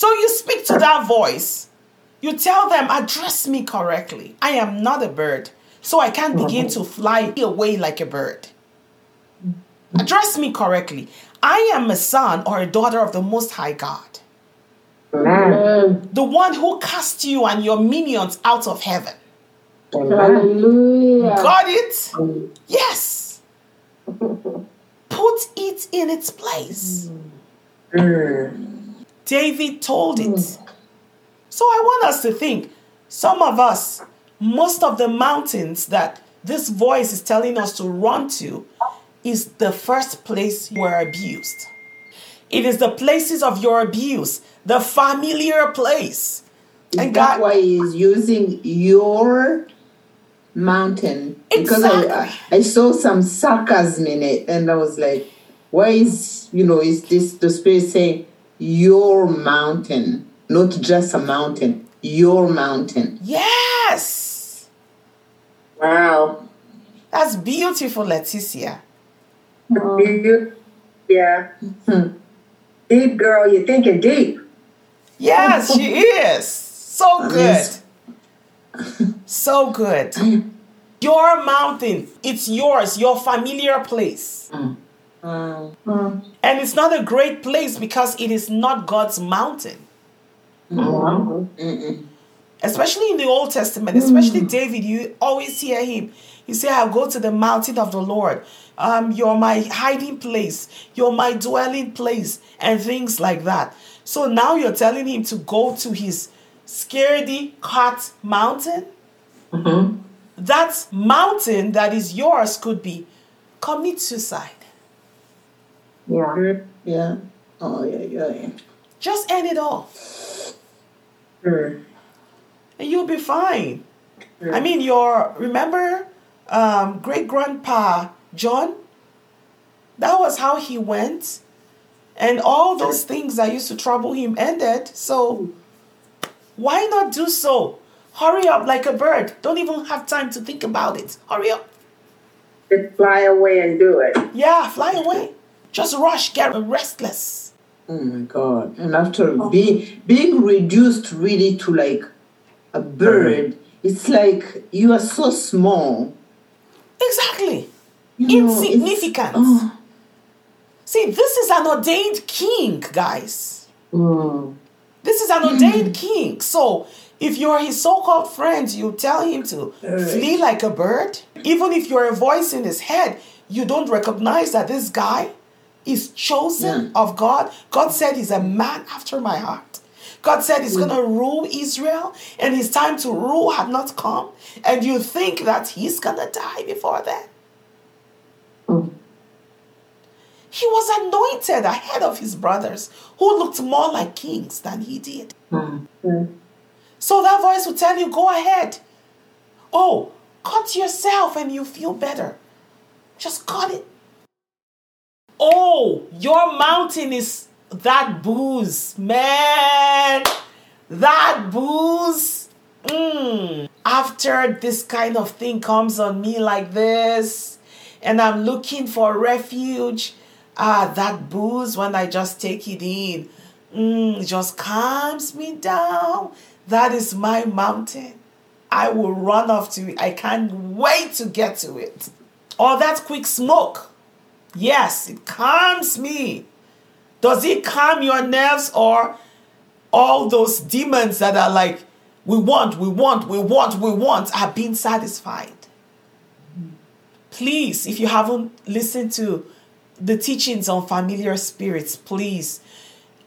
So you speak to that voice. You tell them, address me correctly. I am not a bird, so I can't begin to fly away like a bird. Address me correctly. I am a son or a daughter of the Most High God, Amen. the one who cast you and your minions out of heaven. Hallelujah. Got it? Yes. Put it in its place. Mm. David told it. Hmm. So I want us to think some of us, most of the mountains that this voice is telling us to run to is the first place you are abused. It is the places of your abuse, the familiar place. Is And that God- why he's using your mountain? Because I, I I saw some sarcasm in it, and I was like, why is you know is this the spirit saying your mountain, not just a mountain, your mountain? Yes. Wow. That's beautiful, Leticia. Yeah. Deep girl, you're thinking deep. Yes, she is. So good. So good. Your mountain, it's yours, your familiar place. Mm. And it's not a great place because it is not God's mountain. Mm-mm. Especially in the Old Testament, especially David, you always hear him. He say, I'll go to the mountain of the Lord. Um, you're my hiding place, you're my dwelling place, and things like that. So now you're telling him to go to his scaredy cat mountain. Mhm. That mountain that is yours could be commit suicide. Yeah. Yeah. Oh yeah, yeah, yeah. Just end it all. Mm. and you'll be fine. I mean, your remember um, great grandpa John? That was how he went, and all those things that used to trouble him ended. So, why not do so? Hurry up like a bird. Don't even have time to think about it. Hurry up. Just fly away and do it. Yeah, fly away. Just rush, get restless. Oh my god! And after being being reduced really to like a bird, it's like you are so small. Exactly. You know, Insignificant. oh. See, this is an ordained king, guys. Mm. This is an ordained king. So if you're his so-called friend, you tell him to flee like a bird. Even if you're a voice in his head, you don't recognize that this guy is chosen Yeah. of God. God said he's a man after my heart. God said he's going to rule Israel and his time to rule had not come. And you think that he's going to die before then. Mm. He was anointed ahead of his brothers who looked more like kings than he did. Mm. So that voice will tell you, go ahead. Oh, cut yourself and you feel better. Just cut it. Oh, your mountain is that booze, man. That booze. Mm. After this kind of thing comes on me like this, and I'm looking for refuge, ah, that booze, when I just take it in, mm, just calms me down. That is my mountain. I will run off to it. I can't wait to get to it. Or that quick smoke. Yes, it calms me. Does it calm your nerves or all those demons that are like, we want, we want, we want, we want, are being satisfied? Please, if you haven't listened to the teachings on familiar spirits, please.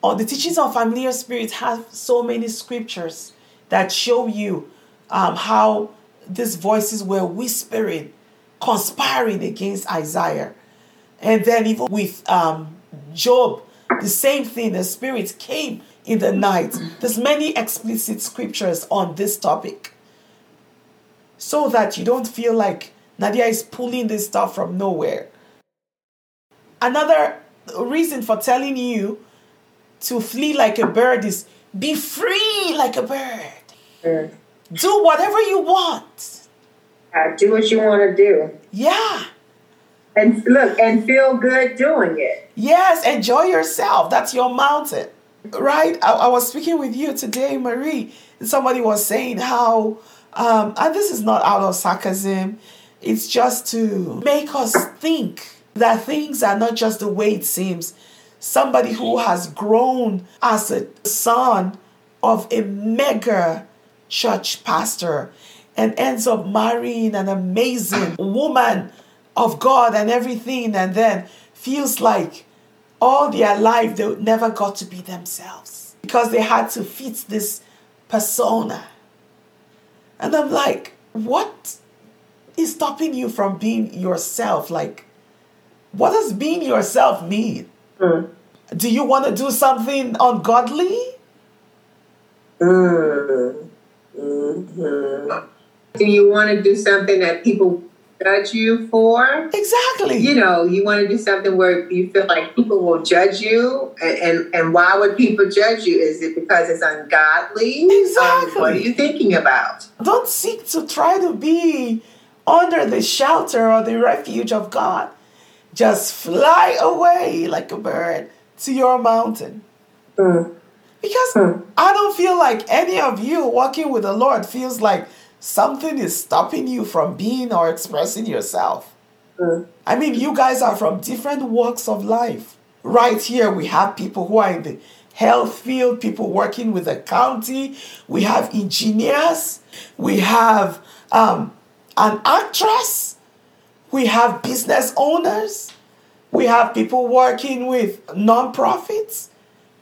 On the teachings on familiar spirits have so many scriptures that show you um, how these voices were whispering, conspiring against Isaiah. And then even with um, Job, the same thing. The spirit came in the night. There's many explicit scriptures on this topic, so that you don't feel like Nadia is pulling this stuff from nowhere. Another reason for telling you to flee like a bird is be free like a bird. Do whatever you want. Uh, do what you want to do. Yeah. And look, and feel good doing it. Yes, enjoy yourself. That's your mountain. right? I, I was speaking with you today, Marie, and somebody was saying how, um, and this is not out of sarcasm, it's just to make us think that things are not just the way it seems. Somebody who has grown as a son of a mega church pastor and ends up marrying an amazing woman of God and everything, and then feels like all their life they never got to be themselves because they had to fit this persona. And I'm like, what is stopping you from being yourself? Like, what does being yourself mean? Mm. Do you want to do something ungodly? Mm. Mhm. Do you want to do something that people judge you for? Exactly. You know, you want to do something where you feel like people will judge you, and and, and why would people judge you? Is it because it's ungodly? Exactly. Um, what are you thinking about? Don't seek to try to be under the shelter or the refuge of God. Just fly away like a bird to your mountain. Mm. Because Hmm. I don't feel like any of you walking with the Lord feels like something is stopping you from being or expressing yourself. Mm. I mean, you guys are from different walks of life. Right here, we have people who are in the health field, people working with the county, we have engineers, we have um, an actress, we have business owners, we have people working with nonprofits,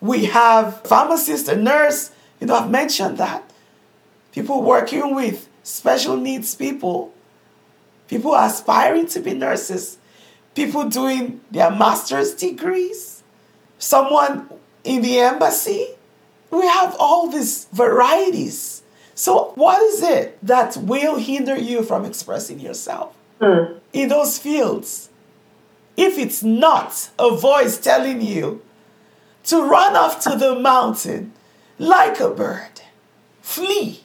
we have pharmacists, a nurse, you know, I've mentioned that. People working with special needs people, people aspiring to be nurses, people doing their master's degrees, someone in the embassy. We have all these varieties. So, what is it that will hinder you from expressing yourself Mm. in those fields? If it's not a voice telling you to run off to the mountain like a bird, flee.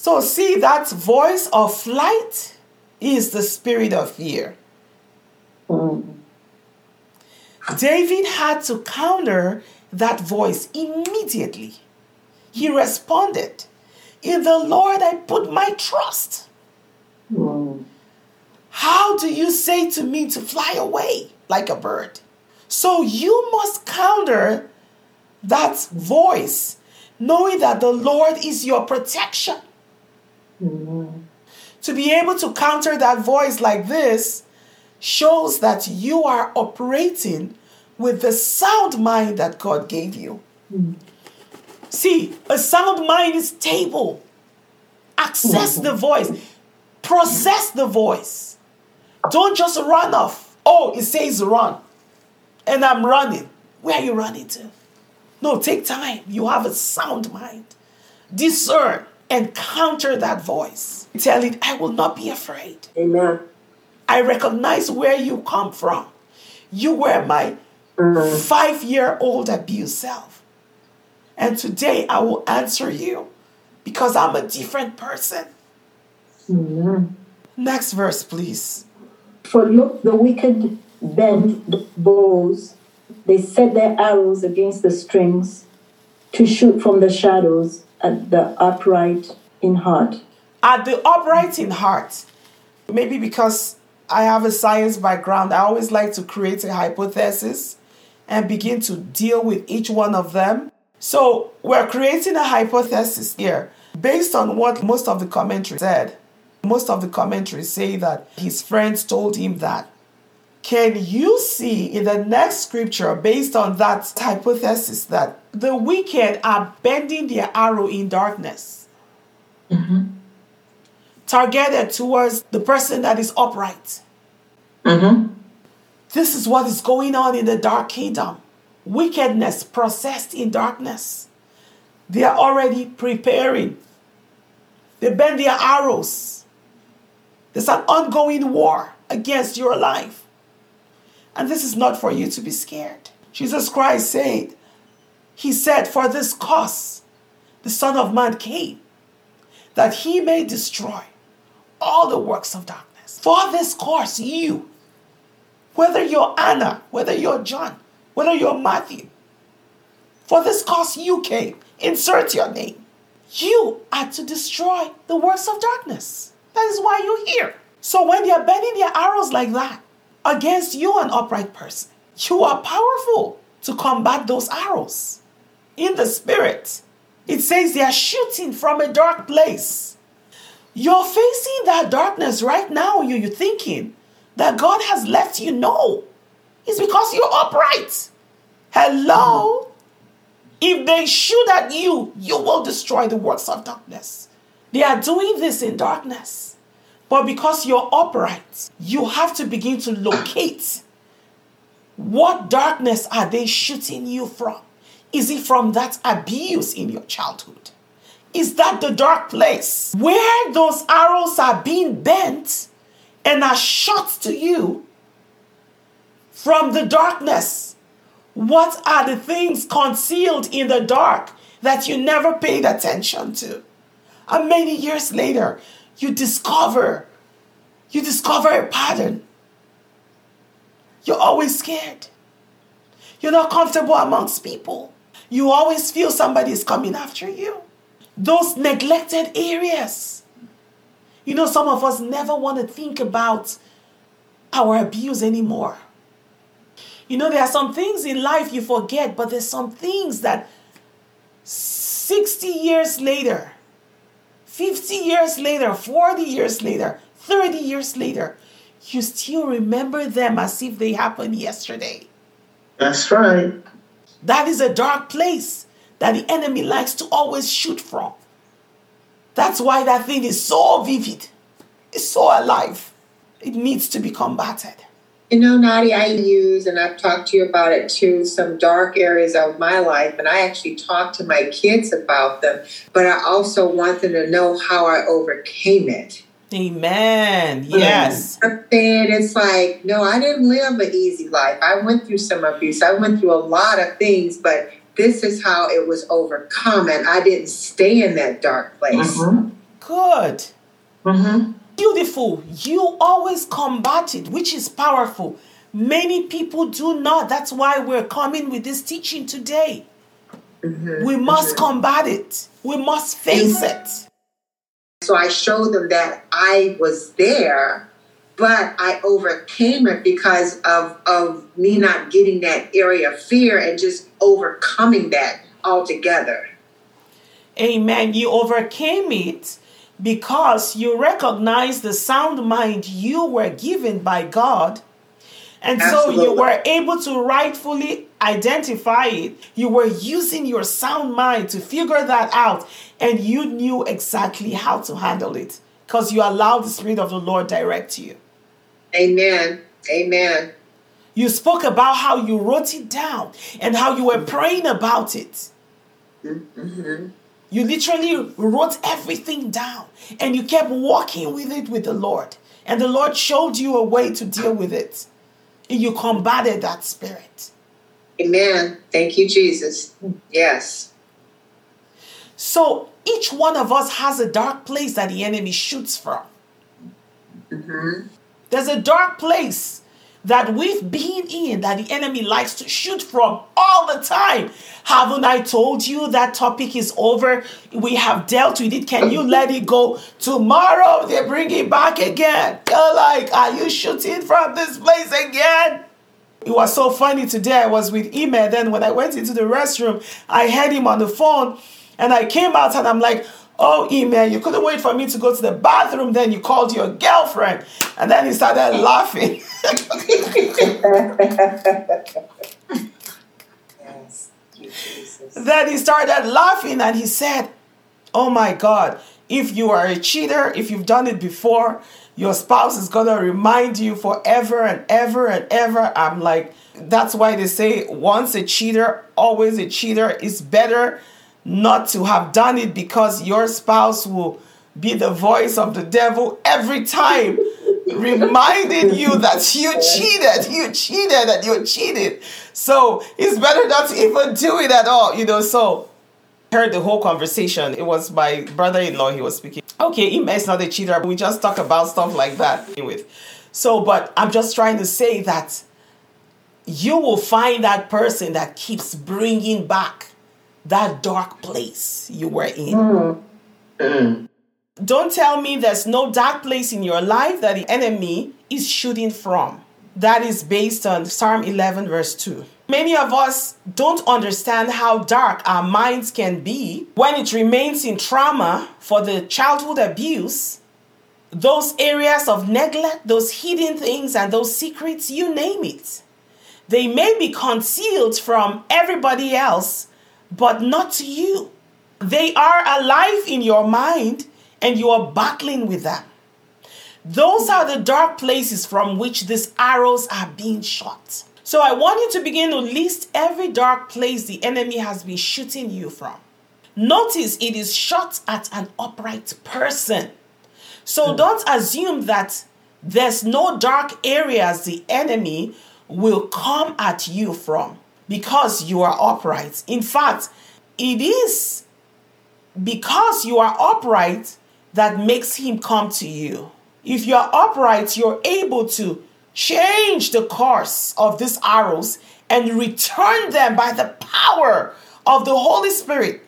So, see, that voice of flight is the spirit of fear. David had to counter that voice immediately. He responded, In the Lord I put my trust. How do you say to me to fly away like a bird? So you must counter that voice, knowing that the Lord is your protection. Mm. To be able to counter that voice like this shows that you are operating with the sound mind that God gave you. See, a sound mind is stable. Access the voice, process the voice. Don't just run off. Oh, it says run, and I'm running. Where are you running to? No, take time. You have a sound mind. Discern and counter that voice. Tell it, I will not be afraid. Amen. I recognize where you come from. You were my five year old abused self. And today I will answer you because I'm a different person. Mm. Next verse, please. For look, the wicked bend the bows. They set their arrows against the strings to shoot from the shadows at the upright in heart. At the upright in heart, maybe because I have a science background, I always like to create a hypothesis and begin to deal with each one of them. So we're creating a hypothesis here based on what most of the commentaries said. Most of the commentaries say that his friends told him that. Can you see in the next scripture, based on that hypothesis, that the wicked are bending their arrow in darkness? Targeted towards the person that is upright. Mm-hmm. This is what is going on in the dark kingdom. Wickedness processed in darkness. They are already preparing. They bend their arrows. There's an ongoing war against your life. And this is not for you to be scared. Jesus Christ said, He said, For this cause the Son of Man came, that he may destroy all the works of darkness. For this cause, you, whether you're Anna, whether you're John, whether you're Matthew, For this cause you came. Insert your name. You are to destroy the works of darkness. That is why you're here. So when they're bending their arrows like that against you, an upright person, you are powerful to combat those arrows in the spirit. It says they are shooting from a dark place. You're facing that darkness right now. You, you're thinking that God has left you. No, it's because you're upright. Hello? If they shoot at you, you will destroy the works of darkness. They are doing this in darkness. But because you're upright, you have to begin to locate what darkness are they shooting you from? Is it from that abuse in your childhood? Is that the dark place where those arrows are being bent and are shot to you from the darkness? What are the things concealed in the dark that you never paid attention to? And many years later, you discover, you discover a pattern. You're always scared. You're not comfortable amongst people. You always feel somebody is coming after you. Those neglected areas. You know, some of us never want to think about our abuse anymore. You know, there are some things in life you forget, but there's some things that 60 years later, 50 years later, 40 years later, 30 years later, you still remember them as if they happened yesterday. That's right. That is a dark place that the enemy likes to always shoot from. That's why that thing is so vivid, it's so alive. It needs to be combated. You know, Nadia, I use, and I've talked to you about it too, some dark areas of my life, and I actually talk to my kids about them, but I also want them to know how I overcame it. Amen. Yes. I'm it's like, no, I didn't live an easy life. I went through some abuse. I went through a lot of things, but this is how it was overcome, and I didn't stay in that dark place. Mm-hmm. Good. Mm-hmm. Beautiful. You always combat it, which is powerful. Many people do not. That's why we're coming with this teaching today. Mm-hmm. We must mm-hmm. combat it. We must face mm-hmm. it. So I showed them that I was there, but I overcame it because of, of me not getting that area of fear and just overcoming that altogether. Amen. You overcame it because you recognize the sound mind you were given by God. And so you were able to rightfully identify it. You were using your sound mind to figure that out. And you knew exactly how to handle it because you allowed the Spirit of the Lord direct you. Amen. Amen. You spoke about how you wrote it down and how you were praying about it. Mm-hmm. You literally wrote everything down and you kept walking with it with the Lord. And the Lord showed you a way to deal with it. And you combated that spirit. Amen. Thank you, Jesus. Yes. So each one of us has a dark place that the enemy shoots from. Mm-hmm. There's a dark place that we've been in that the enemy likes to shoot from all the time. Haven't I told you that topic is over? We have dealt with it. Can you let it go? Tomorrow they bring it back again. You're like, are you shooting from this place again? It was so funny today. I was with Ime. Then when I went into the restroom, I had him on the phone, and I came out and I'm like, "Oh, Ime, you couldn't wait for me to go to the bathroom. Then you called your girlfriend." And then he started laughing. Yes. Thank you, Jesus. then he started laughing and he said, "Oh my God! If you are a cheater, if you've done it before, your spouse is gonna remind you forever and ever and ever." I'm like, that's why they say once a cheater, always a cheater. It's better not to have done it because your spouse will be the voice of the devil every time reminding you that you cheated you cheated and you cheated. So it's better not to even do it at all you know so heard the whole conversation. It was my brother-in-law he was speaking. Okay Ima is not a cheater we just talk about stuff like that. With so but i'm just trying to say that you will find that person that keeps bringing back that dark place you were in. Mm. Mm. Don't tell me there's no dark place in your life that the enemy is shooting from. That is based on Psalm 11, verse 2. Many of us don't understand how dark our minds can be when it remains in trauma for the childhood abuse, those areas of neglect, those hidden things, and those secrets, you name it. They may be concealed from everybody else, but not to you. They are alive in your mind, and you are battling with them. Those are the dark places from which these arrows are being shot. So I want you to begin to list every dark place the enemy has been shooting you from. Notice it is shot at an upright person. So hmm. don't assume that there's no dark areas the enemy will come at you from because you are upright. In fact, it is because you are upright that makes him come to you. If you are upright, you're able to change the course of these arrows and return them by the power of the Holy Spirit.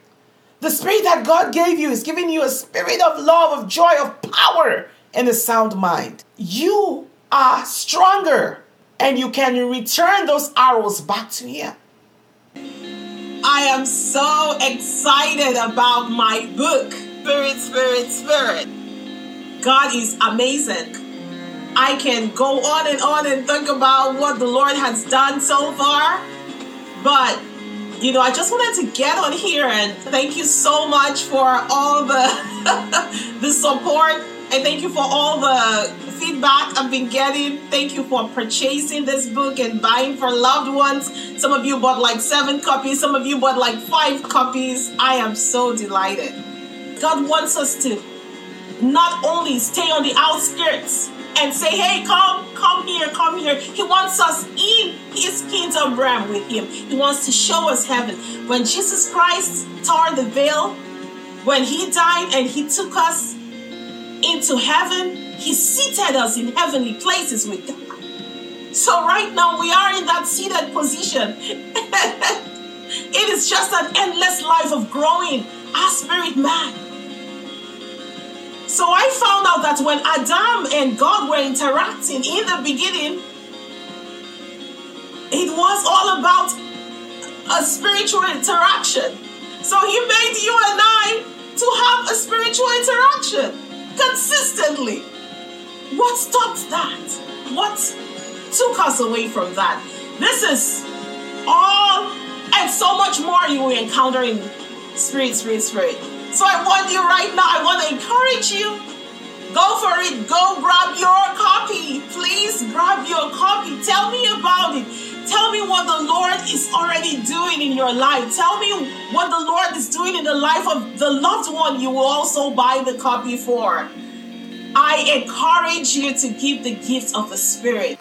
The spirit that God gave you is giving you a spirit of love, of joy, of power, and a sound mind. You are stronger and you can return those arrows back to Him. I am so excited about my book, Spirit, Spirit, Spirit. God is amazing. I can go on and on and think about what the Lord has done so far, but you know, I just wanted to get on here and thank you so much for all the the support and thank you for all the feedback I've been getting. Thank you for purchasing this book and buying for loved ones. Some of you bought like seven copies, some of you bought like five copies. I am so delighted. God wants us to not only stay on the outskirts and say, hey, come, come here, come here. He wants us in his kingdom realm with him. He wants to show us heaven. When Jesus Christ tore the veil, when he died and he took us into heaven, he seated us in heavenly places with God. So right now we are in that seated position. it is just an endless life of growing our spirit man. So I found out that when Adam and God were interacting in the beginning, it was all about a spiritual interaction. So he made you and I to have a spiritual interaction consistently. What stopped that? What took us away from that? This is all and so much more you will encounter in Spirit, Spirit, Spirit. So I want you right now, I want to encourage you. Go for it. Go grab your copy. Please grab your copy. Tell me about it. Tell me what the Lord is already doing in your life. Tell me what the Lord is doing in the life of the loved one you will also buy the copy for. I encourage you to give the gift of the Spirit.